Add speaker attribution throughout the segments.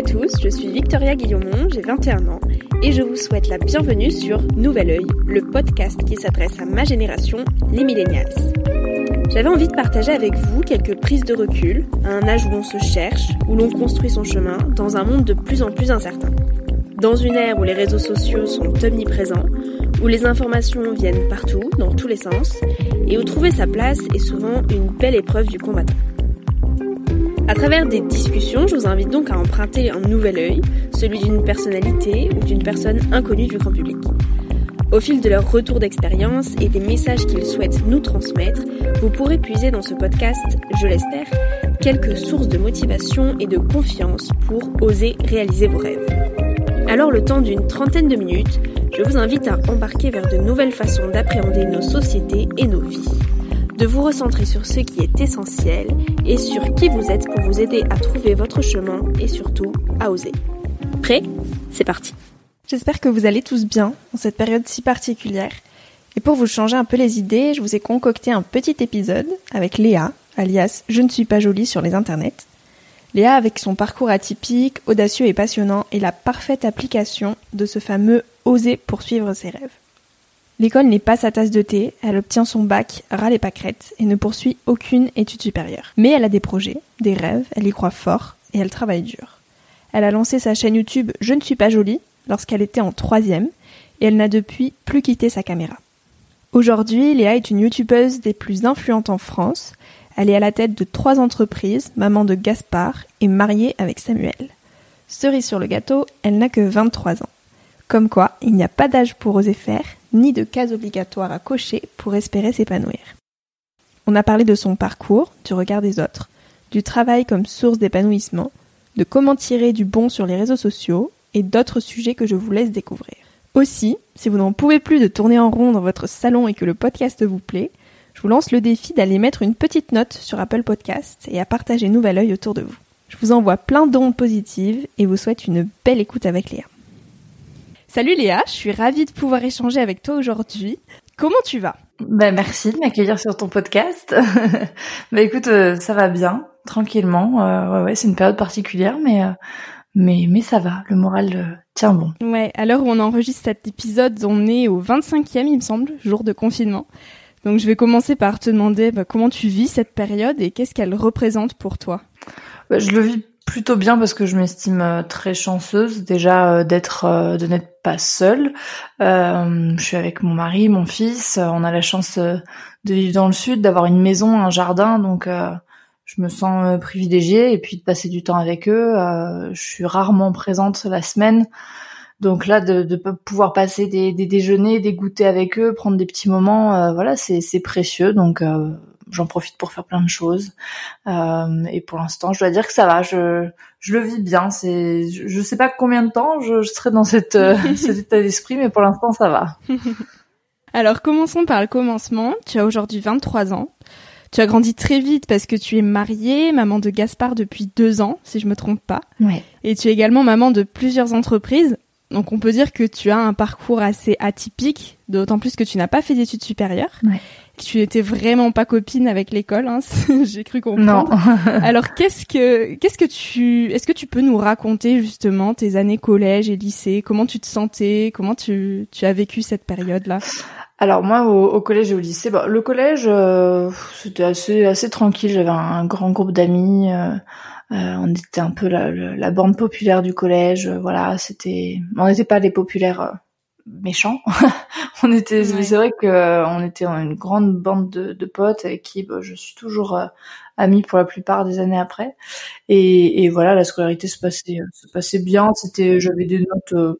Speaker 1: À tous, je suis Victoria Guillaumont, j'ai 21 ans et je vous souhaite la bienvenue sur Nouvel Oeil, le podcast qui s'adresse à ma génération, les millennials. J'avais envie de partager avec vous quelques prises de recul, à un âge où l'on se cherche, où l'on construit son chemin, dans un monde de plus en plus incertain. Dans une ère où les réseaux sociaux sont omniprésents, où les informations viennent partout, dans tous les sens, et où trouver sa place est souvent une belle épreuve du combattant. À travers des discussions, je vous invite donc à emprunter un nouvel œil, celui d'une personnalité ou d'une personne inconnue du grand public. Au fil de leur retour d'expérience et des messages qu'ils souhaitent nous transmettre, vous pourrez puiser dans ce podcast, je l'espère, quelques sources de motivation et de confiance pour oser réaliser vos rêves. Alors le temps d'une trentaine de minutes, je vous invite à embarquer vers de nouvelles façons d'appréhender nos sociétés et nos vies de vous recentrer sur ce qui est essentiel et sur qui vous êtes pour vous aider à trouver votre chemin et surtout à oser. Prêt? C'est parti J'espère que vous allez tous bien en cette période si particulière. Et pour vous changer un peu les idées, je vous ai concocté un petit épisode avec Léa, alias Je ne suis pas jolie sur les internets. Léa, avec son parcours atypique, audacieux et passionnant, est la parfaite application de ce fameux oser poursuivre ses rêves. L'école n'est pas sa tasse de thé, elle obtient son bac ras les pâquerettes et ne poursuit aucune étude supérieure. Mais elle a des projets, des rêves, elle y croit fort et elle travaille dur. Elle a lancé sa chaîne YouTube Je ne suis pas jolie lorsqu'elle était en troisième et elle n'a depuis plus quitté sa caméra. Aujourd'hui, Léa est une youtubeuse des plus influentes en France. Elle est à la tête de trois entreprises, maman de Gaspard et mariée avec Samuel. Cerise sur le gâteau, elle n'a que 23 ans. Comme quoi, il n'y a pas d'âge pour oser faire, ni de cases obligatoires à cocher pour espérer s'épanouir. On a parlé de son parcours, du regard des autres, du travail comme source d'épanouissement, de comment tirer du bon sur les réseaux sociaux et d'autres sujets que je vous laisse découvrir. Aussi, si vous n'en pouvez plus de tourner en rond dans votre salon et que le podcast vous plaît, je vous lance le défi d'aller mettre une petite note sur Apple Podcast et à partager Nouvel Oeil autour de vous. Je vous envoie plein d'ondes positives et vous souhaite une belle écoute avec Léa. Salut Léa, je suis ravie de pouvoir échanger avec toi aujourd'hui. Comment tu vas?
Speaker 2: Ben merci de m'accueillir sur ton podcast. bah écoute, euh, ça va bien, tranquillement. Euh, ouais, ouais, c'est une période particulière, mais euh, mais mais ça va, le moral tient bon.
Speaker 1: Ouais, à l'heure où on enregistre cet épisode, on est au 25e, il me semble, jour de confinement. Donc je vais commencer par te demander bah, comment tu vis cette période et qu'est-ce qu'elle représente pour toi?
Speaker 2: Bah, je le vis plutôt bien parce que je m'estime euh, très chanceuse déjà euh, d'être euh, de n'être pas seule. je suis avec mon mari, mon fils. On a la chance de vivre dans le sud, d'avoir une maison, un jardin, donc je me sens privilégiée et puis de passer du temps avec eux. je suis rarement présente la semaine. Donc là, de, de pouvoir passer des, des, déjeuners, des goûters avec eux, prendre des petits moments, voilà, c'est précieux. Donc j'en profite pour faire plein de choses. Euh, et pour l'instant, je dois dire que ça va. Je, je le vis bien. C'est, je, je sais pas combien de temps je, serai dans cette, euh, cet état d'esprit, mais pour l'instant, ça va.
Speaker 1: Alors, commençons par le commencement. Tu as aujourd'hui 23 ans. Tu as grandi très vite parce que tu es mariée, maman de Gaspard depuis deux ans, si je me trompe pas.
Speaker 2: Ouais.
Speaker 1: Et tu es également maman de plusieurs entreprises. Donc on peut dire que tu as un parcours assez atypique, d'autant plus que tu n'as pas fait d'études supérieures.
Speaker 2: Ouais.
Speaker 1: Tu étais vraiment pas copine avec l'école, hein, j'ai cru comprendre.
Speaker 2: Non.
Speaker 1: Alors qu'est-ce que qu'est-ce que tu est-ce que tu peux nous raconter justement tes années collège et lycée? Comment tu te sentais? Comment tu tu as vécu cette période là
Speaker 2: alors moi au, collège et au lycée, bah, le collège euh, c'était assez assez tranquille. J'avais un, grand groupe d'amis. Euh, euh, on était un peu la, la, bande populaire du collège. voilà, c'était on n'était pas les populaires méchants. on était, c'est vrai que on était une grande bande de, de potes avec qui bah, je suis toujours amie pour la plupart des années après. Et, et voilà, la scolarité se passait se passait bien. C'était, j'avais des notes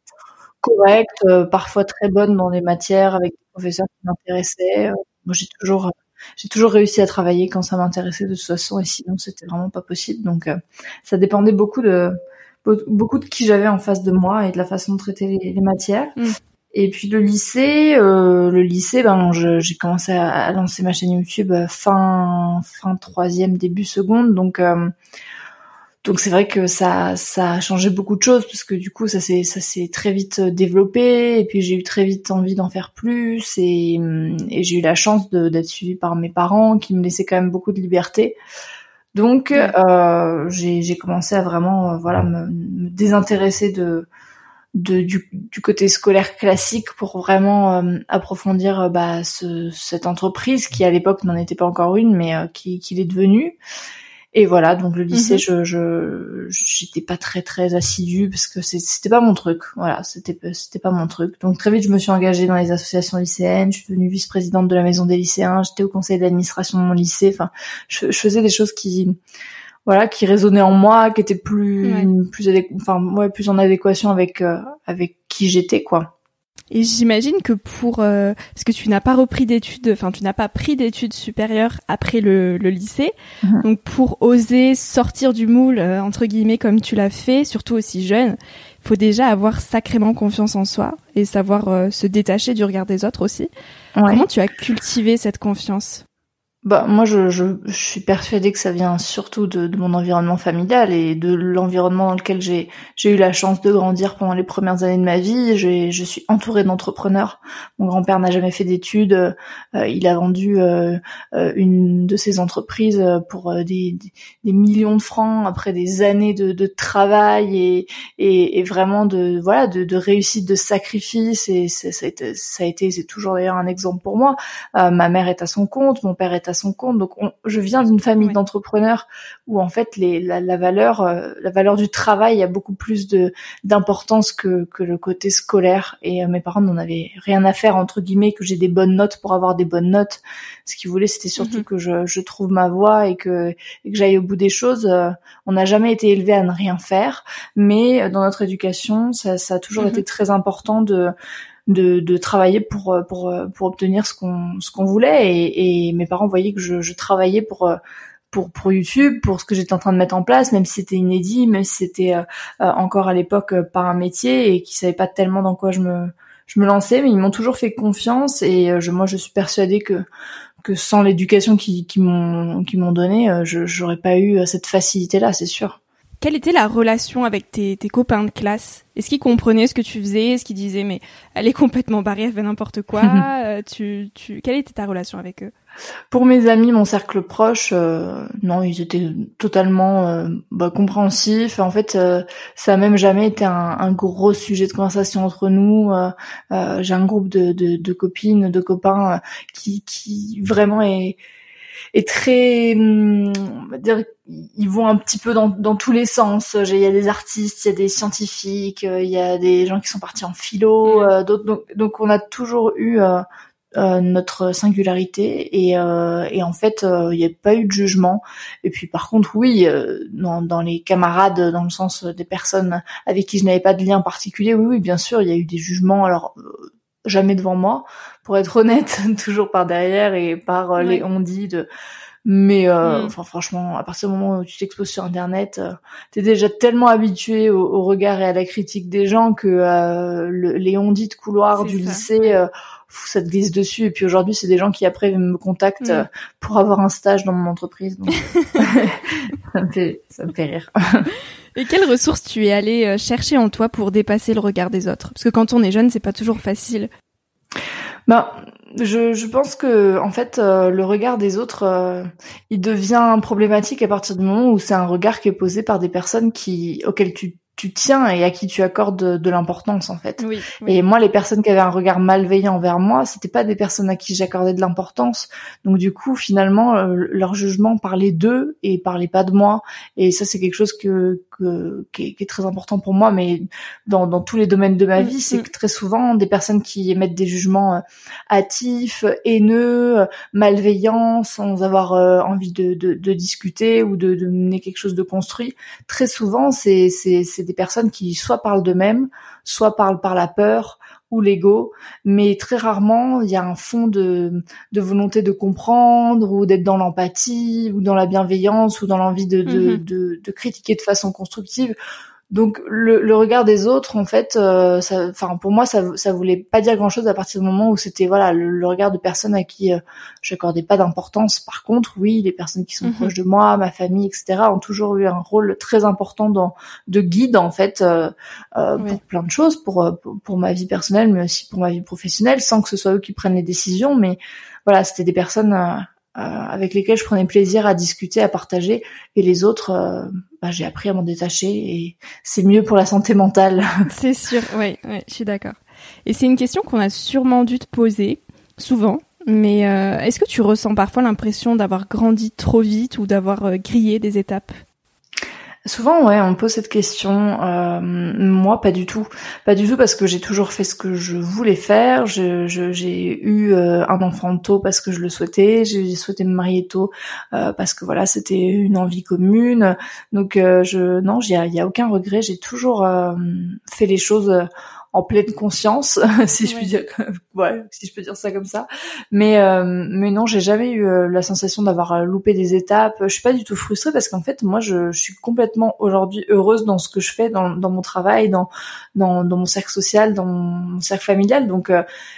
Speaker 2: correctes, parfois très bonnes dans les matières avec professeur qui m'intéressait. Euh, moi, j'ai toujours, euh, j'ai toujours réussi à travailler quand ça m'intéressait de toute façon, et sinon c'était vraiment pas possible. Donc, euh, ça dépendait beaucoup de beaucoup de qui j'avais en face de moi et de la façon de traiter les, matières. Mm. Et puis le lycée, le lycée, ben j'ai commencé à, lancer ma chaîne YouTube fin fin troisième début seconde, donc donc c'est vrai que ça ça a changé beaucoup de choses parce que du coup ça s'est ça s'est très vite euh, développé. Et puis j'ai eu très vite envie d'en faire plus. Et, hum, et j'ai eu la chance d'être suivie par mes parents qui me laissaient quand même beaucoup de liberté. Donc euh, j'ai commencé à vraiment euh, voilà me, désintéresser de, de du, du, côté scolaire classique pour vraiment euh, approfondir bah, ce, cette entreprise qui à l'époque n'en était pas encore une mais qui, qui l'est devenue. Et voilà, donc le lycée, mhm. je, je, j'étais pas très très assidue parce que c'était pas mon truc. Voilà, c'était c'était pas mon truc. Donc très vite, je me suis engagée dans les associations lycéennes. Je suis devenue vice-présidente de la maison des lycéens. J'étais au conseil d'administration de mon lycée. Enfin, je, je, faisais des choses qui, voilà, qui résonnaient en moi, qui étaient plus plus enfin ouais, plus en adéquation avec euh, avec qui j'étais quoi.
Speaker 1: Et j'imagine que pour euh, parce que tu n'as pas repris d'études, enfin tu n'as pas pris d'études supérieures après le, le lycée, mhm. donc pour oser sortir du moule euh, entre guillemets comme tu l'as fait, surtout aussi jeune, faut déjà avoir sacrément confiance en soi et savoir euh, se détacher du regard des autres aussi. Comment tu as cultivé cette confiance?
Speaker 2: Bah moi je, je, je, suis persuadée que ça vient surtout de, de mon environnement familial et de l'environnement dans lequel j'ai j'ai eu la chance de grandir pendant les premières années de ma vie. Je suis entourée d'entrepreneurs. Mon grand-père n'a jamais fait d'études. Euh, il a vendu euh, euh, une de ses entreprises pour des, des, millions de francs après des années de, de travail et, et, et, vraiment de voilà de, de réussite, de sacrifice. Et ça a été, été c'est toujours d'ailleurs un exemple pour moi. ma mère est à son compte, mon père est à son compte. Donc, je viens d'une famille d'entrepreneurs où en fait les, la, valeur, euh, la valeur du travail a beaucoup plus de d'importance que, que le côté scolaire. Et euh, mes parents n'en avaient rien à faire entre guillemets que j'ai des bonnes notes pour avoir des bonnes notes. Ce qu'ils voulaient, c'était surtout mhm. que je, je, trouve ma voie et que, et que j'aille au bout des choses. Euh, on n'a jamais été élevé à ne rien faire, mais dans notre éducation, ça, ça a toujours mhm. été très important de de, travailler pour pour pour obtenir ce qu'on ce qu'on voulait et, et, mes parents voyaient que je, travaillais pour pour pour YouTube, pour ce que j'étais en train de mettre en place, même si c'était inédit, même si c'était euh, euh, encore à l'époque euh, pas un métier et qui savaient pas tellement dans quoi je me je me lançais, mais ils m'ont toujours fait confiance et je, moi je suis persuadée que que sans l'éducation qui qui m'ont qui m'ont donné, je j'aurais pas eu cette facilité là, c'est sûr.
Speaker 1: Quelle était la relation avec tes, tes copains de classe? Est-ce qu'ils comprenaient ce que tu faisais? Est-ce qu'ils disaient mais elle est complètement barrée, elle fait n'importe quoi? Euh, tu, tu... Quelle était ta relation avec eux?
Speaker 2: Pour mes amis, mon cercle proche, euh, non, ils étaient totalement euh, bah, compréhensifs. En fait, ça a même jamais été un, un, gros sujet de conversation entre nous. J'ai un groupe de, de, de, copines, de copains qui, qui vraiment est est très, hum, on va dire, ils vont un petit peu dans, dans tous les sens. Il y a des artistes, il y a des scientifiques, euh, il y a des gens qui sont partis en philo. Euh, donc, donc, on a toujours eu euh, notre singularité et, et en fait il n'y a pas eu de jugement. Et puis par contre oui, dans, dans les camarades, dans le sens des personnes avec qui je n'avais pas de lien particulier, oui, oui bien sûr il y a eu des jugements. Alors jamais devant moi, pour être honnête, toujours par derrière et par euh, les on-dit de mais euh, mm. enfin franchement, à partir du moment où tu t'exposes sur internet, euh, t'es déjà tellement habitué au, regard et à la critique des gens que le, les on-dit de couloir du lycée ça te glisse dessus et puis aujourd'hui c'est des gens qui après me contactent mm. pour avoir un stage dans mon entreprise donc ça me fait ça me fait rire.
Speaker 1: Et quelles ressources tu es allé euh, chercher en toi pour dépasser le regard des autres? Parce que quand on est jeune, c'est pas toujours facile.
Speaker 2: Ben, je, je pense que en fait le regard des autres il devient problématique à partir du moment où c'est un regard qui est posé par des personnes qui auxquelles tu tu tiens et à qui tu accordes de, l'importance en fait.
Speaker 1: Oui,
Speaker 2: Et moi, les personnes qui avaient un regard malveillant envers moi, c'était pas des personnes à qui j'accordais de l'importance. Donc du coup, finalement, euh, leur jugement parlait d'eux et parlait pas de moi. Et ça, c'est quelque chose que, que qui, est, très important pour moi. Mais dans, dans tous les domaines de ma mm, vie, c'est mm. que très souvent des personnes qui émettent des jugements euh, hâtifs, haineux, malveillants, sans avoir euh, envie de, de, de, discuter ou de, de mener quelque chose de construit. Très souvent, c'est c'est des personnes qui soit parlent d'eux-mêmes, soit parlent par la peur ou l'ego, mais très rarement il y a un fond de, de volonté de comprendre ou d'être dans l'empathie ou dans la bienveillance ou dans l'envie de, de, mm-hmm. de, de, critiquer de façon constructive. Donc le, le, regard des autres, en fait, euh, enfin pour moi, ça, ça voulait pas dire grand-chose à partir du moment où c'était voilà le, regard de personnes à qui euh, j'accordais pas d'importance. Par contre, oui, les personnes qui sont mhm. proches de moi, ma famille, etc., ont toujours eu un rôle très important dans de guide en fait euh, euh pour plein de choses, pour, pour, pour ma vie personnelle, mais aussi pour ma vie professionnelle, sans que ce soit eux qui prennent les décisions. Mais voilà, c'était des personnes euh, avec lesquels je prenais plaisir à discuter, à partager, et les autres, euh, bah, j'ai appris à m'en détacher, et c'est mieux pour la santé mentale.
Speaker 1: c'est sûr, oui, ouais, je suis d'accord. Et c'est une question qu'on a sûrement dû te poser, souvent, mais euh, est-ce que tu ressens parfois l'impression d'avoir grandi trop vite ou d'avoir grillé des étapes?
Speaker 2: Souvent, ouais, on me pose cette question. Euh, moi, pas du tout. Pas du tout parce que j'ai toujours fait ce que je voulais faire. j'ai eu euh, un enfant tôt parce que je le souhaitais. J'ai souhaité me marier tôt euh, parce que voilà, c'était une envie commune. Donc, je non, il y a, aucun regret. J'ai toujours fait les choses en pleine conscience, si je puis dire, ouais, si je peux dire ça comme ça. Mais euh, mais non, j'ai jamais eu euh, la sensation d'avoir euh, loupé des étapes. Je suis pas du tout frustrée parce qu'en fait, moi, je, je suis complètement aujourd'hui heureuse dans ce que je fais, dans, dans mon travail, dans, dans dans mon cercle social, dans mon cercle familial. Donc,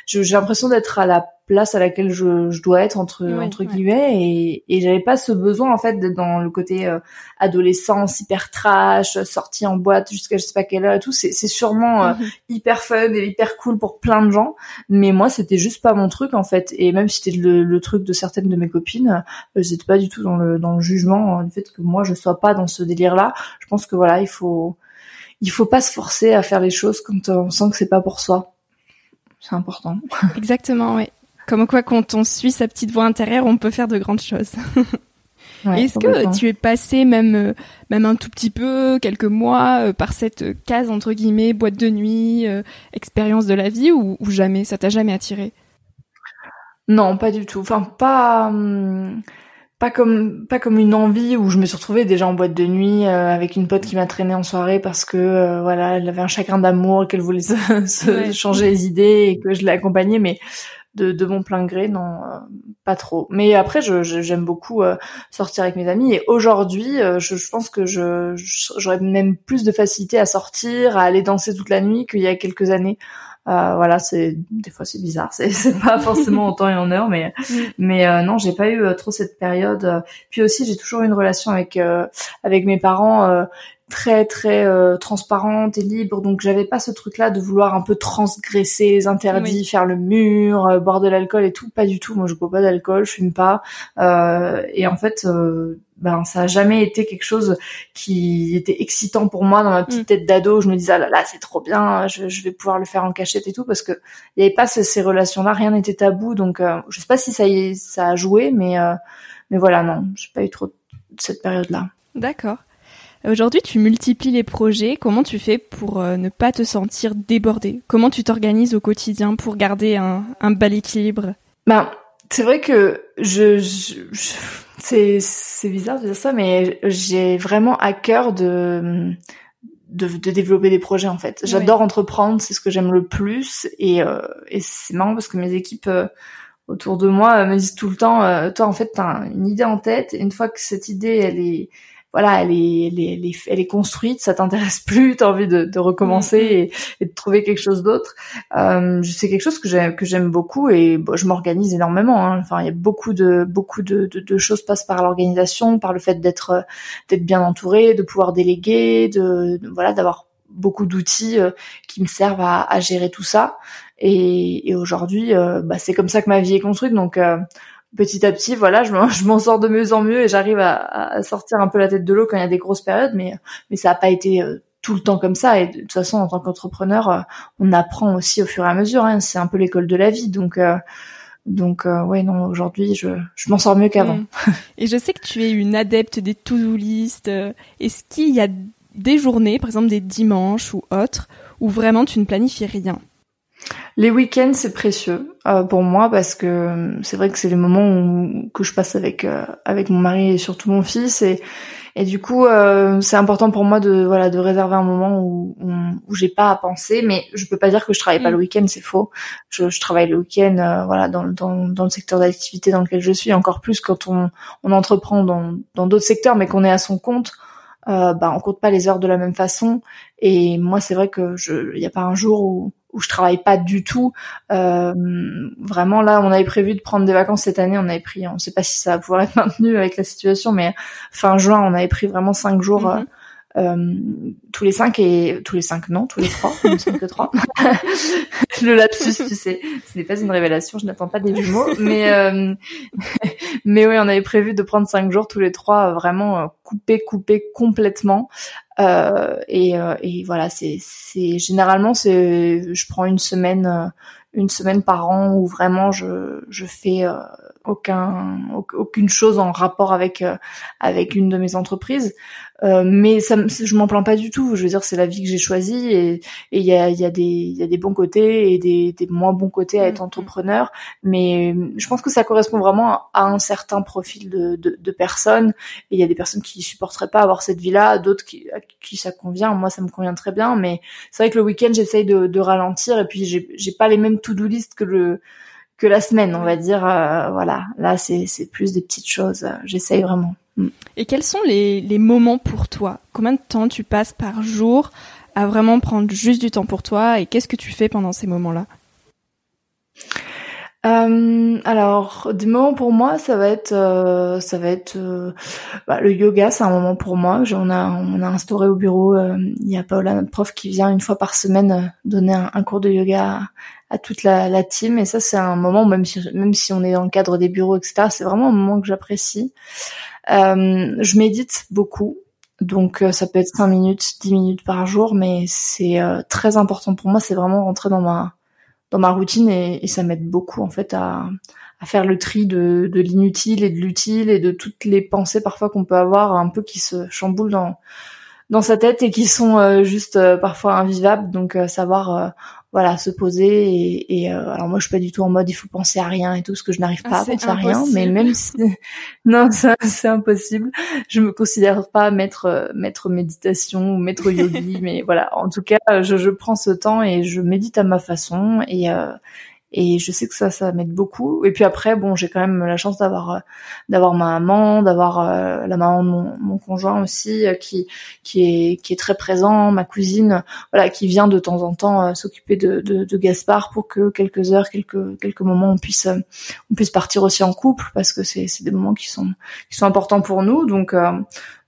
Speaker 2: j'ai l'impression d'être à la place à laquelle je, je dois être entre entre guillemets et, et j'avais pas ce besoin en fait d'être dans le côté euh, adolescence hyper trash sortie en boîte jusqu'à je sais pas quelle heure et tout c'est c'est sûrement euh, mhm. hyper fun et hyper cool pour plein de gens mais moi c'était juste pas mon truc en fait et même si c'était le, le, truc de certaines de mes copines euh, j'étais pas du tout dans le dans le jugement du fait que moi je sois pas dans ce délire là je pense que voilà il faut il faut pas se forcer à faire les choses quand on sent que c'est pas pour soi c'est important.
Speaker 1: Exactement, oui. Comme quoi, quand on suit sa petite voix intérieure, on peut faire de grandes choses. Est-ce que tu es passé même euh, même un tout petit peu, quelques mois, euh, par cette case entre guillemets boîte de nuit, euh, expérience de la vie ou, jamais Ça t'a jamais attiré?
Speaker 2: Non, pas du tout. Enfin, pas hum, pas comme pas comme une envie où je me suis retrouvée déjà en boîte de nuit avec une pote qui m'a traînée en soirée parce que voilà elle avait un chagrin d'amour qu'elle voulait se, changer les idées et que je l'ai accompagnée mais de, de mon plein gré, non, euh, pas trop. Mais après, je, j'aime beaucoup euh, sortir avec mes amis. Et aujourd'hui, euh, je, je, pense que je, j'aurais même plus de facilité à sortir, à aller danser toute la nuit qu'il y a quelques années. voilà, c'est des fois c'est bizarre, c'est, c'est pas forcément en temps et en heure, mais mm. mais non, j'ai pas eu trop cette période. Puis aussi, j'ai toujours eu une relation avec avec mes parents très très euh, transparente et libre. Donc j'avais pas ce truc là de vouloir un peu transgresser les interdits faire le mur euh, boire de l'alcool et tout. Pas du tout. Moi je bois pas d'alcool je fume pas. Euh, et en fait euh, ben ça a jamais été quelque chose qui était excitant pour moi dans ma petite mm. tête d'ado. Je me disais ah là là c'est trop bien je, je, vais pouvoir le faire en cachette et tout parce que il y avait pas ces, ces relations là rien n'était tabou. Donc je sais pas si ça y est, ça a joué mais mais voilà non j'ai pas eu trop cette période là
Speaker 1: d'accord Aujourd'hui, tu multiplies les projets. Comment tu fais pour euh, ne pas te sentir débordé? Comment tu t'organises au quotidien pour garder un, un bel équilibre?
Speaker 2: Ben, c'est vrai que je, je, c'est c'est bizarre de dire ça, mais j'ai vraiment à cœur de de, de développer des projets en fait. J'adore entreprendre, c'est ce que j'aime le plus, et euh, et c'est marrant parce que mes équipes euh, autour de moi me disent tout le temps, toi en fait t'as une idée en tête, et une fois que cette idée elle est voilà, elle est, elle est, elle est, construite, ça t'intéresse plus, t'as envie de, de recommencer mm-hmm. et, de trouver quelque chose d'autre. Euh, c'est quelque chose que j'aime, que j'aime beaucoup et bon, je m'organise énormément. Hein. Enfin, il y a beaucoup de, beaucoup de, de, de choses passent par l'organisation, par le fait d'être, d'être bien entouré, de pouvoir déléguer, de, voilà, d'avoir beaucoup d'outils qui me servent à, à, gérer tout ça. Et, et aujourd'hui, bah, c'est comme ça que ma vie est construite. Donc petit à petit, voilà, je m'en sors de mieux en mieux et j'arrive à, à, sortir un peu la tête de l'eau quand il y a des grosses périodes, mais mais ça n'a pas été euh, tout le temps comme ça. Et de toute façon, en tant qu'entrepreneur, euh, on apprend aussi au fur et à mesure. Hein, c'est un peu l'école de la vie, donc. Euh, donc ouais non aujourd'hui je, je m'en sors mieux qu'avant. Mm.
Speaker 1: Et je sais que tu es une adepte des to-do list. Est-ce qu'il y a des journées, par exemple des dimanches ou autres, où vraiment tu ne planifies rien?
Speaker 2: Les week-ends, c'est précieux euh, pour moi parce que euh, c'est vrai que c'est les moments où, que je passe avec euh, avec mon mari et surtout mon fils. Et et du coup c'est important pour moi de voilà de réserver un moment où où, j'ai pas à penser. Mais je peux pas dire que je travaille pas le mm. week-end c'est faux. Je, je, travaille le week-end voilà dans, dans dans le secteur d'activité dans lequel je suis. Encore plus quand on on entreprend dans dans d'autres secteurs mais qu'on est à son compte euh, bah on compte pas les heures de la même façon. Et moi c'est vrai que je il y a pas un jour où où je travaille pas du tout. Euh, vraiment là, on avait prévu de prendre des vacances cette année. On avait pris, on sait pas si ça va pouvoir être maintenu avec la situation, mais fin juin, on avait pris vraiment cinq jours. Mhm. Euh, tous les cinq et tous les cinq non tous les trois il ne que trois le lapsus tu sais ce n'est pas une révélation je n'attends pas des jumeaux mais euh, mais oui on avait prévu de prendre cinq jours tous les trois vraiment couper couper complètement euh, et, euh, et, voilà, c'est, c'est généralement c'est, je prends une semaine, euh, une semaine par an où vraiment je, je fais aucun, aucune chose en rapport avec avec une de mes entreprises. Euh, mais ça, je m'en plains pas du tout. Je veux dire, c'est la vie que j'ai choisie et il y a, y, a des, y a des bons côtés et des, des moins bons côtés à être mm-hmm. entrepreneur. Mais je pense que ça correspond vraiment à un certain profil de, de, de personnes. Et il y a des personnes qui supporteraient pas avoir cette vie-là, d'autres qui, à qui ça convient. Moi, ça me convient très bien. Mais c'est vrai que le week-end, j'essaye de, de ralentir et puis j'ai, pas les mêmes to-do list que le que la semaine, on va dire. Euh, voilà, là, c'est, c'est plus des petites choses. J'essaye vraiment.
Speaker 1: Mm. Et quels sont les, les, moments pour toi? Combien de temps tu passes par jour à vraiment prendre juste du temps pour toi? Et qu'est-ce que tu fais pendant ces moments-là?
Speaker 2: Euh, alors, des moments pour moi, ça va être, euh, ça va être euh, bah, le yoga, c'est un moment pour moi. On a, on a instauré au bureau. Il y a Paola, notre prof, qui vient une fois par semaine donner un, cours de yoga à, toute la, team. Et ça, c'est un moment, même si, même si on est dans le cadre des bureaux, etc. C'est vraiment un moment que j'apprécie. Euh, je médite beaucoup, donc euh, ça peut être 5 minutes, 10 minutes par jour, mais c'est euh, très important pour moi. C'est vraiment rentrer dans ma dans ma routine et, ça m'aide beaucoup en fait à, à faire le tri de, de l'inutile et de l'utile et de toutes les pensées parfois qu'on peut avoir un peu qui se chamboulent dans dans sa tête et qui sont juste parfois invivables. Donc savoir voilà se poser et, et euh, alors moi je suis pas du tout en mode il faut penser à rien et tout ce que je n'arrive pas à ah, penser à rien mais même si non ça c'est impossible. Je me considère pas maître maître méditation ou maître yogi mais voilà. En tout cas je, je prends ce temps et je médite à ma façon et euh, et je sais que ça ça m'aide beaucoup. Et puis après bon j'ai quand même la chance d'avoir euh, d'avoir ma maman d'avoir euh, la maman de mon, mon conjoint aussi euh, qui qui est qui est très présent ma cousine voilà qui vient de temps en temps s'occuper de, de, de Gaspard pour que quelques heures quelques quelques moments on puisse on puisse partir aussi en couple parce que c'est c'est des moments qui sont qui sont importants pour nous. Donc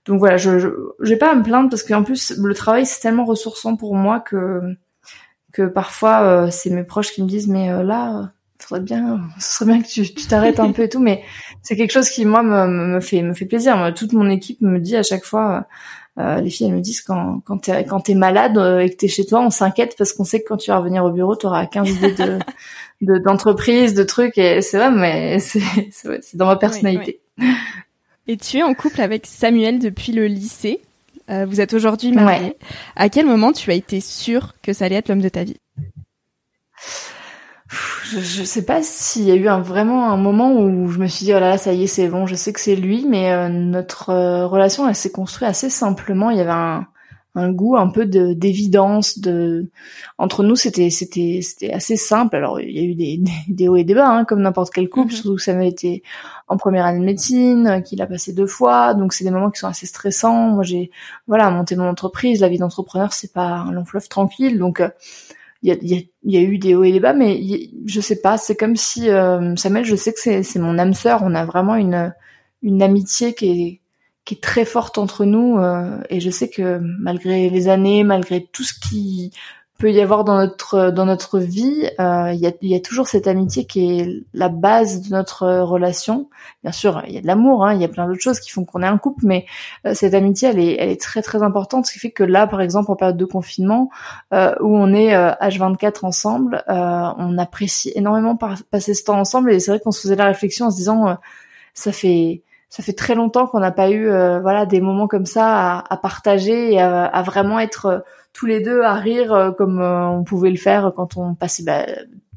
Speaker 2: donc voilà je j'ai pas à me plaindre parce qu'en plus le travail c'est tellement ressourçant pour moi que que parfois euh, c'est mes proches qui me disent mais euh, là faudrait bien ce serait bien que tu t'arrêtes un peu et tout mais c'est quelque chose qui moi me, me fait me fait plaisir. Toute mon équipe me dit à chaque fois euh, les filles elles me disent quand quand t'es quand t'es malade et que t'es chez toi on s'inquiète parce qu'on sait que quand tu vas revenir au bureau tu auras 15 idées de d'entreprise de, trucs et c'est vrai mais c'est c'est dans ma personnalité.
Speaker 1: Et tu es en couple avec Samuel depuis le lycée? Euh, vous êtes aujourd'hui marié. À quel moment tu as été sûre que ça allait être l'homme de ta vie?
Speaker 2: Je, je sais pas s'il y a eu un, vraiment un moment où je me suis dit oh là là ça y est c'est bon je sais que c'est lui mais euh, notre euh, relation elle s'est construite assez simplement. Il y avait un, un goût un peu de d'évidence de entre nous c'était c'était c'était assez simple. Alors il y a eu des, des, hauts et des bas hein, comme n'importe quel couple mm-hmm. surtout que ça m'a été en première année de médecine euh, qu'il a passé deux fois. Donc c'est des moments qui sont assez stressants. Moi j'ai voilà monté mon entreprise. La vie d'entrepreneur c'est pas un long fleuve tranquille. Donc euh, il y, a, y, y a, eu des hauts et des bas mais je sais pas c'est comme si euh, Samuel je sais que c'est c'est mon âme sœur. On a vraiment une une amitié qui est qui est très forte entre nous et je sais que malgré les années, malgré tout ce qui peut y avoir dans notre dans notre vie, euh, il, y a, y a toujours cette amitié qui est la base de notre relation. Bien sûr, il y a de l'amour, hein, il y a plein d'autres choses qui font qu'on est un couple, mais euh, cette amitié, elle est, elle est très très importante. Ce qui fait que là, par exemple, en période de confinement, euh, où on est H24 ensemble, on apprécie énormément passer ce temps ensemble. Et c'est vrai qu'on se faisait la réflexion en se disant, ça fait ça fait très longtemps qu'on n'a pas eu voilà des moments comme ça à, à partager et à, à vraiment être tous les deux à rire euh, comme euh, on pouvait le faire quand on passait bah,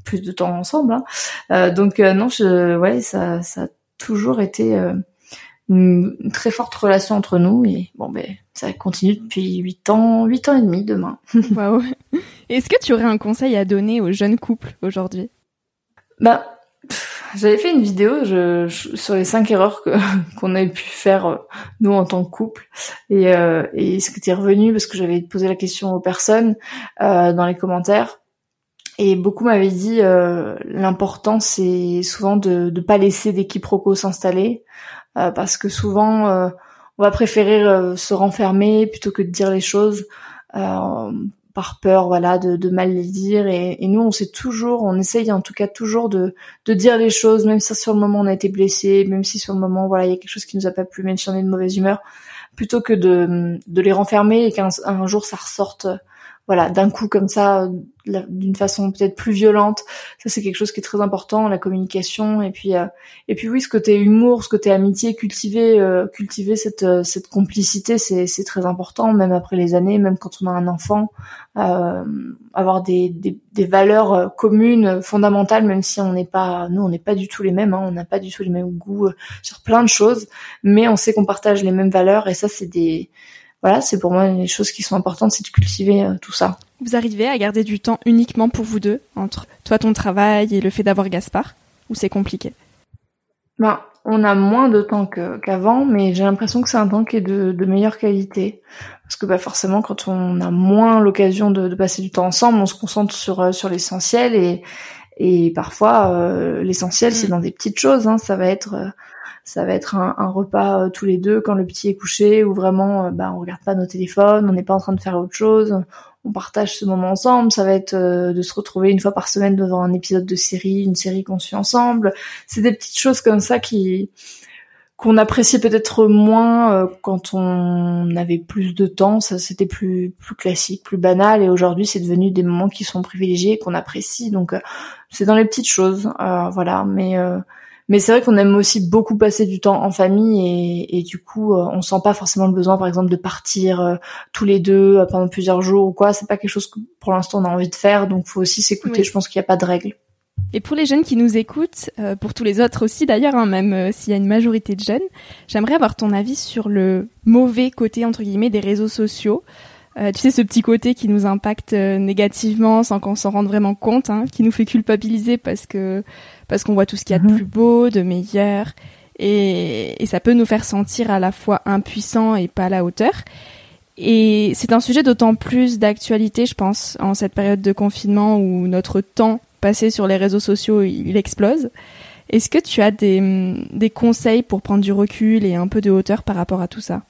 Speaker 2: plus de temps ensemble. Hein. Euh, donc non, je, ouais, ça, ça a toujours été une, très forte relation entre nous et bon ben ça continue depuis huit ans, huit ans et demi demain.
Speaker 1: Waouh. Est-ce que tu aurais un conseil à donner aux jeunes couples aujourd'hui?
Speaker 2: Bah j'avais fait une vidéo je, sur les cinq erreurs que qu'on avait pu faire euh, nous en tant que couple. Et, euh, et ce qui était revenu parce que j'avais posé la question aux personnes euh, dans les commentaires. Et beaucoup m'avaient dit euh, l'important c'est souvent de ne pas laisser des quiproquos s'installer. Euh, parce que souvent on va préférer se renfermer plutôt que de dire les choses par peur voilà de, mal les dire. Et, nous on sait toujours on essaye en tout cas toujours de, dire les choses même si sur le moment on a été blessé même si sur le moment voilà il y a quelque chose qui nous a pas plu même si on est de mauvaise humeur plutôt que de, les renfermer et qu'un un jour ça ressorte voilà, d'un coup comme ça, d'une façon peut-être plus violente. Ça c'est quelque chose qui est très important, la communication. Et puis euh, et puis oui, ce côté humour, ce côté amitié, cultiver euh, cultiver cette euh, cette complicité, c'est très important même après les années, même quand on a un enfant, avoir des, des, des valeurs communes fondamentales même si on n'est pas nous on n'est pas du tout les mêmes, hein, on n'a pas du tout les mêmes goûts sur plein de choses, mais on sait qu'on partage les mêmes valeurs et ça c'est des voilà, c'est pour moi les choses qui sont importantes, c'est de cultiver euh, tout ça.
Speaker 1: Vous arrivez à garder du temps uniquement pour vous deux, entre toi ton travail et le fait d'avoir Gaspard, ou c'est compliqué?
Speaker 2: Ben, on a moins de temps qu'avant, mais j'ai l'impression que c'est un temps qui est de, de, meilleure qualité. Parce que bah, forcément, quand on a moins l'occasion de, de, passer du temps ensemble, on se concentre sur, euh, sur l'essentiel et, et parfois euh, l'essentiel c'est mm. dans des petites choses. Hein. Ça va être ça va être un, repas euh, tous les deux quand le petit est couché ou vraiment euh, bah, on regarde pas nos téléphones, on n'est pas en train de faire autre chose, on partage ce moment ensemble. Ça va être euh, de se retrouver une fois par semaine devant un épisode de série, une série qu'on suit ensemble. C'est des petites choses comme ça qui qu'on appréciait peut-être moins quand on avait plus de temps, ça c'était plus plus classique, plus banal et aujourd'hui c'est devenu des moments qui sont privilégiés qu'on apprécie donc c'est dans les petites choses voilà mais mais c'est vrai qu'on aime aussi beaucoup passer du temps en famille et, et du coup, euh, on sent pas forcément le besoin, par exemple, de partir euh, tous les deux euh, pendant plusieurs jours ou quoi. C'est pas quelque chose que pour l'instant on a envie de faire, donc faut aussi s'écouter. Je pense qu'il n'y a pas de règle.
Speaker 1: Et pour les jeunes qui nous écoutent, pour tous les autres aussi d'ailleurs, hein, même s'il y a une majorité de jeunes, j'aimerais avoir ton avis sur le mauvais côté entre guillemets des réseaux sociaux. tu sais, ce petit côté qui nous impacte négativement sans qu'on s'en rende vraiment compte, hein, qui nous fait culpabiliser parce que parce qu'on voit tout ce qu'il y a de mhm. plus beau, de meilleur, et, et, ça peut nous faire sentir à la fois impuissants et pas à la hauteur. Et c'est un sujet d'autant plus d'actualité, je pense, en cette période de confinement où notre temps passé sur les réseaux sociaux, il explose. Est-ce que tu as des, des conseils pour prendre du recul et un peu de hauteur par rapport à tout ça?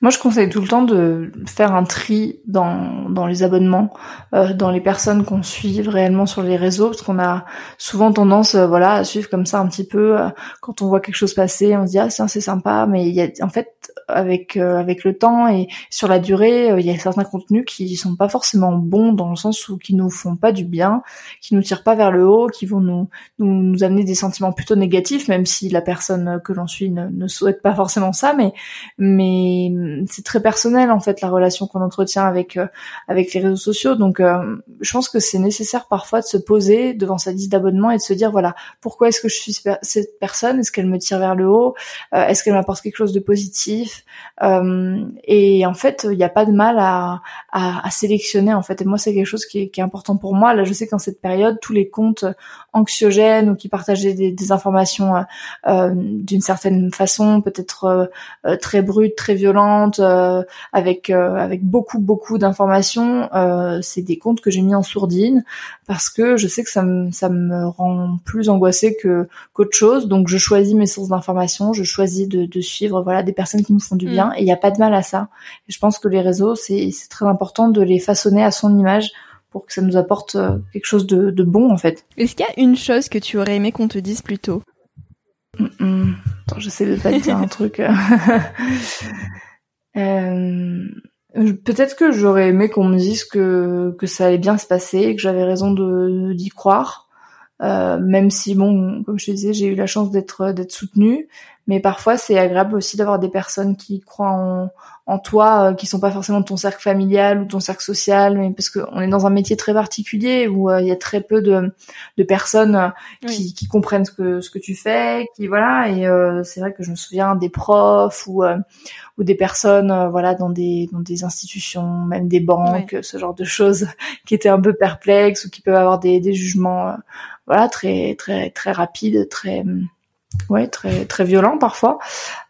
Speaker 2: Moi, je conseille tout le temps de faire un tri dans, dans les abonnements, euh, dans les personnes qu'on suit réellement sur les réseaux, parce qu'on a souvent tendance, euh, voilà, à suivre comme ça un petit peu. Euh, quand on voit quelque chose passer, on se dit ah c'est sympa, mais il y a en fait avec euh, avec le temps et sur la durée, il y a certains contenus qui sont pas forcément bons dans le sens où qui nous font pas du bien, qui nous tirent pas vers le haut, qui vont nous nous, nous amener des sentiments plutôt négatifs, même si la personne que l'on suit ne, ne souhaite pas forcément ça, mais mais c'est très personnel en fait la relation qu'on entretient avec euh, avec les réseaux sociaux. Donc euh, je pense que c'est nécessaire parfois de se poser devant sa liste d'abonnements et de se dire voilà pourquoi est-ce que je suis cette personne? Est-ce qu'elle me tire vers le haut? Euh, Est-ce qu'elle m'apporte quelque chose de positif? Et en fait il n'y a pas de mal à, à, à, sélectionner en fait. Et moi c'est quelque chose qui est, qui est important pour moi. Là je sais qu'en cette période tous les comptes anxiogènes ou qui partageaient des, des informations d'une certaine façon peut-être très brutes, très violentes pertinentes, avec avec beaucoup beaucoup d'informations, c'est des comptes que j'ai mis en sourdine parce que je sais que ça me ça me rend plus angoissée que qu'autre chose. Donc je choisis mes sources d'informations, je choisis de, de suivre voilà des personnes qui me font du mm. bien et il n'y a pas de mal à ça. Et je pense que les réseaux c'est c'est très important de les façonner à son image pour que ça nous apporte euh, quelque chose de, de bon en fait.
Speaker 1: Est-ce qu'il y a une chose que tu aurais aimé qu'on te dise plus tôt?
Speaker 2: Attends, j'essaie de pas dire un truc. euh, Peut-être que j'aurais aimé qu'on me dise que que ça allait bien se passer, que j'avais raison de d'y croire. Euh, même si bon, comme je te disais, j'ai eu la chance d'être d'être soutenue, mais parfois c'est agréable aussi d'avoir des personnes qui croient en, en toi, euh, qui sont pas forcément de ton cercle familial ou ton cercle social, mais parce qu'on est dans un métier très particulier où euh, il y a très peu de, de personnes euh, qui, qui, comprennent ce que ce que tu fais, qui voilà. Et c'est vrai que je me souviens des profs ou ou des personnes voilà dans des dans des institutions, même des banques, ce genre de choses, qui étaient un peu perplexes ou qui peuvent avoir des, des jugements voilà très très très rapides, très ouais très très violent parfois.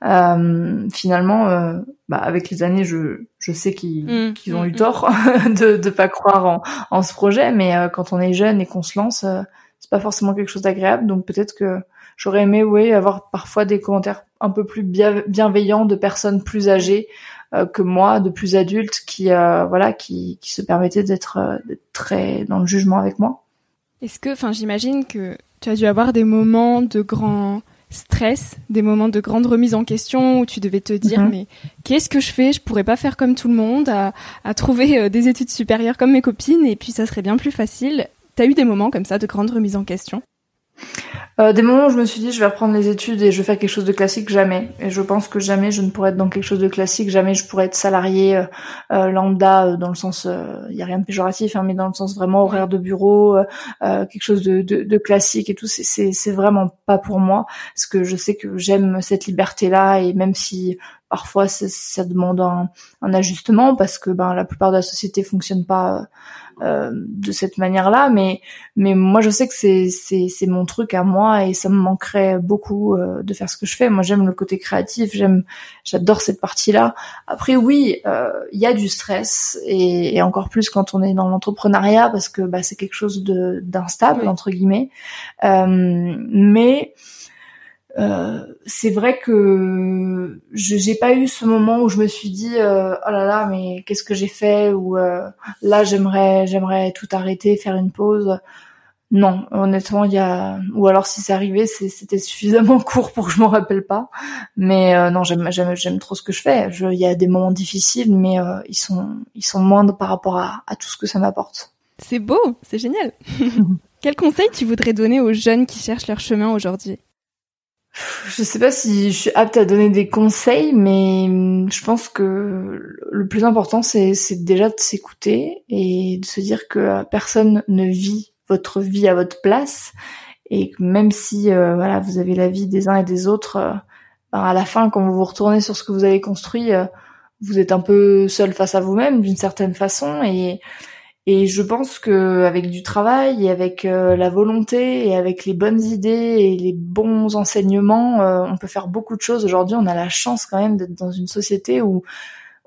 Speaker 2: Euh, finalement euh, bah, avec les années je je sais qu'ils mmh, qu'ils ont mmh, eu mmh. tort de de pas croire en en ce projet mais euh, quand on est jeune et qu'on se lance euh, c'est pas forcément quelque chose d'agréable. Donc peut-être que j'aurais aimé oui avoir parfois des commentaires un peu plus bienveillants de personnes plus âgées euh, que moi de plus adultes qui voilà qui qui se permettaient d'être très dans le jugement avec moi
Speaker 1: est-ce que enfin j'imagine que tu as dû avoir des moments de grand stress, des moments de grande remise en question où tu devais te dire mhm. mais qu'est-ce que je fais? Je pourrais pas faire comme tout le monde, à, à trouver euh, des études supérieures comme mes copines et puis ça serait bien plus facile. T'as eu des moments comme ça de grande remise en question?
Speaker 2: Euh, des moments où je me suis dit je vais reprendre les études et je vais faire quelque chose de classique, jamais. Et je pense que jamais je ne pourrais être dans quelque chose de classique, jamais je pourrais être salarié euh, euh lambda euh, dans le sens, il y a rien de péjoratif, hein, mais dans le sens vraiment horaire de bureau, quelque chose de, de, de, classique et tout. C'est c'est vraiment pas pour moi, parce que je sais que j'aime cette liberté là et même si parfois ça, demande un, un, ajustement parce que ben la plupart de la société fonctionne pas euh, de cette manière-là, mais mais moi je sais que c'est c'est c'est mon truc à moi et ça me manquerait beaucoup euh, de faire ce que je fais. Moi j'aime le côté créatif, j'aime j'adore cette partie-là. Après oui, euh, il y a du stress et, et, encore plus quand on est dans l'entrepreneuriat parce que bah c'est quelque chose de d'instable entre guillemets, mais euh, c'est vrai que je j'ai pas eu ce moment où je me suis dit euh, oh là là mais qu'est-ce que j'ai fait ou euh, là j'aimerais j'aimerais tout arrêter faire une pause. Non honnêtement il y a ou alors si c'est arrivé c'était suffisamment court pour que je m'en rappelle pas. Mais non j'aime j'aime j'aime trop ce que je fais. Il y a des moments difficiles mais ils sont ils sont moindres par rapport à, à tout ce que ça m'apporte.
Speaker 1: C'est beau c'est génial. Quel conseil tu voudrais donner aux jeunes qui cherchent leur chemin aujourd'hui?
Speaker 2: Je sais pas si je suis apte à donner des conseils, mais hum, je pense que le plus important, c'est, déjà de s'écouter et de se dire que personne ne vit votre vie à votre place et que même si euh, voilà vous avez la vie des uns et des autres, euh, ben, à la fin, quand vous vous retournez sur ce que vous avez construit, euh, vous êtes un peu seul face à vous-même d'une certaine façon et et je pense que avec du travail et avec euh, la volonté et avec les bonnes idées et les bons enseignements, euh, on peut faire beaucoup de choses. Aujourd'hui, on a la chance quand même d'être dans une société où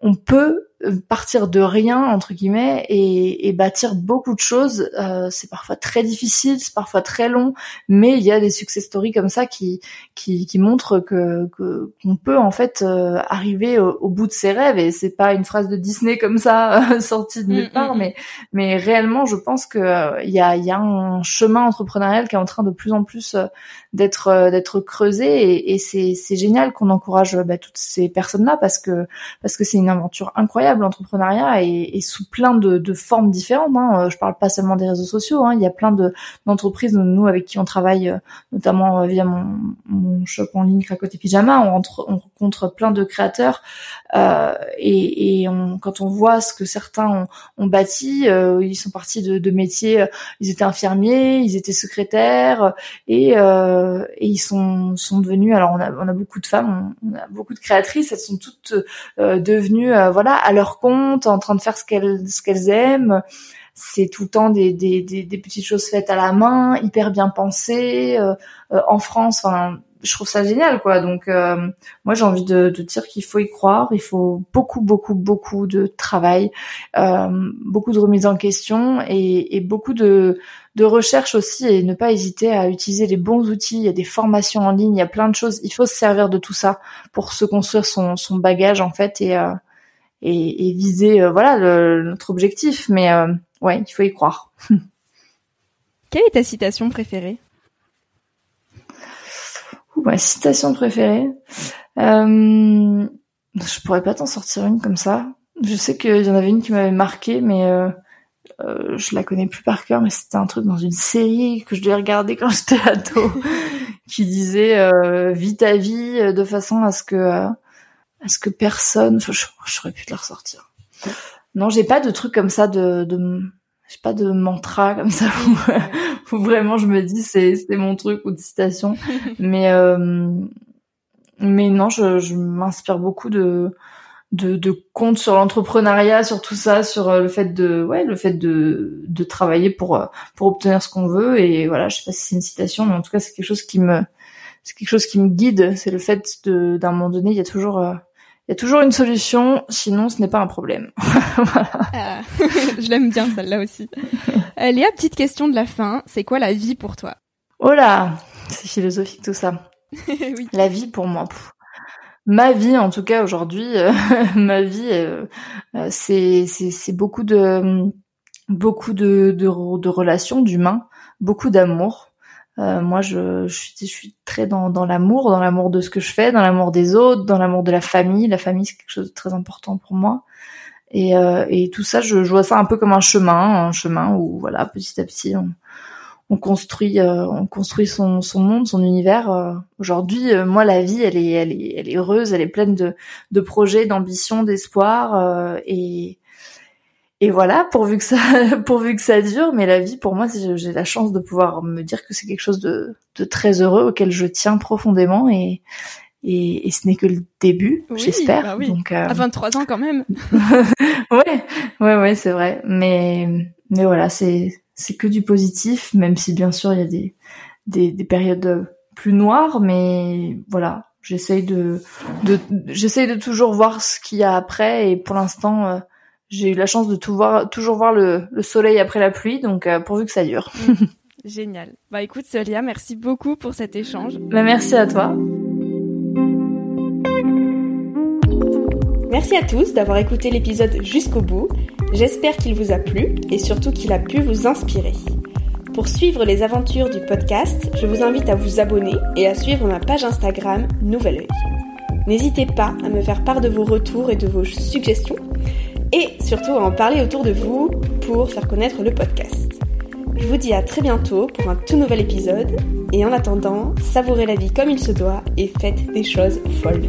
Speaker 2: on peut partir de rien entre guillemets et, et bâtir beaucoup de choses. Euh, c'est parfois très difficile, c'est parfois très long, mais il y a des success stories comme ça qui qui, qui montrent que qu'on peut en fait euh, arriver au, bout de ses rêves. Et c'est pas une phrase de Disney comme ça sortie de nulle mm, part, mm, mm. mais mais réellement, je pense que il y a il y a un chemin entrepreneurial qui est en train de plus en plus d'être d'être creusé et, et c'est c'est génial qu'on encourage bah, toutes ces personnes là parce que parce que c'est une aventure incroyable l'entrepreneuriat est, sous plein de, formes différentes. Hein. Je parle pas seulement des réseaux sociaux. Hein. Il y a plein de d'entreprises nous avec qui on travaille, euh, notamment euh, via mon, mon shop en ligne Cracoté Pyjama. On, on rencontre plein de créateurs euh, et, et quand on voit ce que certains ont, ont bâti, euh, ils sont partis de, de, métiers. Ils étaient infirmiers, ils étaient secrétaires et, euh, et ils sont sont devenus. Alors on a on a beaucoup de femmes, on, a beaucoup de créatrices. Elles sont toutes devenues voilà compte, en train de faire ce qu'elles ce qu'elles aiment. C'est tout le temps des, des, des, des, petites choses faites à la main, hyper bien pensées. Euh, euh, en France, enfin, je trouve ça génial quoi donc euh, moi j'ai envie de, de dire qu'il faut y croire il faut beaucoup beaucoup beaucoup de travail euh, beaucoup de remise en question et, et, beaucoup de de recherche aussi et ne pas hésiter à utiliser les bons outils il y a des formations en ligne il y a plein de choses il faut se servir de tout ça pour se construire son, son bagage en fait et euh, et, et, viser euh, voilà le, notre objectif mais euh, ouais il faut y croire
Speaker 1: quelle est ta citation préférée?
Speaker 2: Ma citation préférée. Euh, je pourrais pas t'en sortir une comme ça. Je sais qu'il y en avait une qui m'avait marqué, mais euh, euh, je la connais plus par cœur. Mais c'était un truc dans une série que je devais regarder quand j'étais ado, qui disait euh, "Vis ta vie de façon à ce que à ce que personne." je, j'aurais pu te la ressortir. Non, j'ai pas de truc comme ça de, de j'ai pas de mantra comme ça où, vraiment je me dis c'est c'est mon truc ou de citation mais euh, mais non je, je m'inspire beaucoup de de, de comptes sur l'entrepreneuriat sur tout ça sur euh, le fait de ouais le fait de de travailler pour euh, pour obtenir ce qu'on veut et voilà je sais pas si c'est une citation mais en tout cas c'est quelque chose qui me c'est quelque chose qui me guide c'est le fait de d'un moment donné il y a toujours euh, y a toujours une solution, sinon ce n'est pas un problème.
Speaker 1: Ah, je l'aime bien celle-là aussi. Euh, Léa, petite question de la fin, c'est quoi la vie pour toi?
Speaker 2: Oh là, c'est philosophique tout ça. oui. La vie pour moi. Ma vie, en tout cas aujourd'hui, euh, ma vie, euh, euh c'est c'est beaucoup de beaucoup de, de, de relations, d'humains, beaucoup d'amour. Euh, moi, je, je, suis, je, suis, très dans, dans l'amour, dans l'amour de ce que je fais, dans l'amour des autres, dans l'amour de la famille. La famille, c'est quelque chose de très important pour moi. Et, euh, et tout ça, je, je, vois ça un peu comme un chemin, un chemin où, voilà, petit à petit, on, on construit, euh, on construit son, son monde, son univers. Euh, aujourd'hui, euh, moi, la vie, elle est, elle est, elle est heureuse, elle est pleine de, de projets, d'ambitions, d'espoir. et et voilà, pourvu que ça, pourvu que ça dure. Mais la vie, pour moi, j'ai la chance de pouvoir me dire que c'est quelque chose de, de, très heureux auquel je tiens profondément et et, et ce n'est que le début, j'espère.
Speaker 1: Bah oui. Donc euh... à 23 ans quand même.
Speaker 2: ouais, ouais, ouais, c'est vrai. Mais mais voilà, c'est c'est que du positif, même si bien sûr il y a des des, des périodes plus noires, mais voilà, j'essaye de, de j'essaye de toujours voir ce qu'il y a après et pour l'instant euh, j'ai eu la chance de tout voir, toujours voir le, le soleil après la pluie, donc euh, pourvu que ça dure.
Speaker 1: Mm. Génial. Bah écoute Solia, merci beaucoup pour cet échange.
Speaker 2: Bah merci à toi.
Speaker 1: Merci à tous d'avoir écouté l'épisode jusqu'au bout. J'espère qu'il vous a plu et surtout qu'il a pu vous inspirer. Pour suivre les aventures du podcast, je vous invite à vous abonner et à suivre ma page Instagram Nouvelle Oeil. N'hésitez pas à me faire part de vos retours et de vos suggestions et surtout à en parler autour de vous pour faire connaître le podcast. Je vous dis à très bientôt pour un tout nouvel épisode et en attendant, savourez la vie comme il se doit et faites des choses folles.